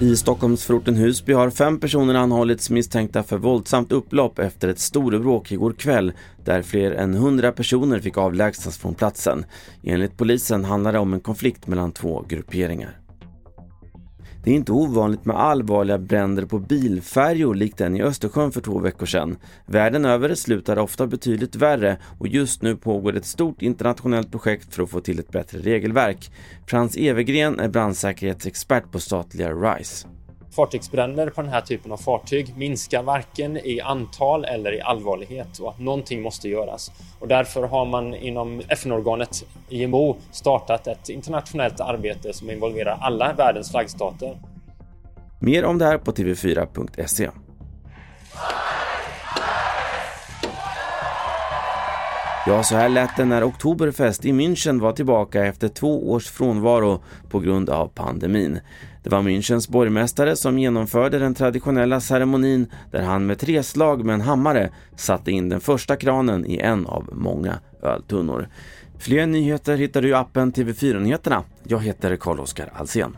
I Stockholmsförorten Husby har fem personer anhållits misstänkta för våldsamt upplopp efter ett storbråk igår kväll där fler än hundra personer fick avlägsnas från platsen. Enligt polisen handlar det om en konflikt mellan två grupperingar. Det är inte ovanligt med allvarliga bränder på bilfärjor likt den i Östersjön för två veckor sedan. Världen över slutar ofta betydligt värre och just nu pågår ett stort internationellt projekt för att få till ett bättre regelverk. Frans Evergren är brandsäkerhetsexpert på statliga RISE fartygsbränder på den här typen av fartyg minskar varken i antal eller i allvarlighet och att någonting måste göras. Och därför har man inom FN-organet IMO startat ett internationellt arbete som involverar alla världens flaggstater. Mer om det här på tv4.se. Ja, så här lät det när Oktoberfest i München var tillbaka efter två års frånvaro på grund av pandemin. Det var Münchens borgmästare som genomförde den traditionella ceremonin där han med tre slag med en hammare satte in den första kranen i en av många öltunnor. Fler nyheter hittar du i appen TV4 Nyheterna. Jag heter Carl-Oskar Alsen.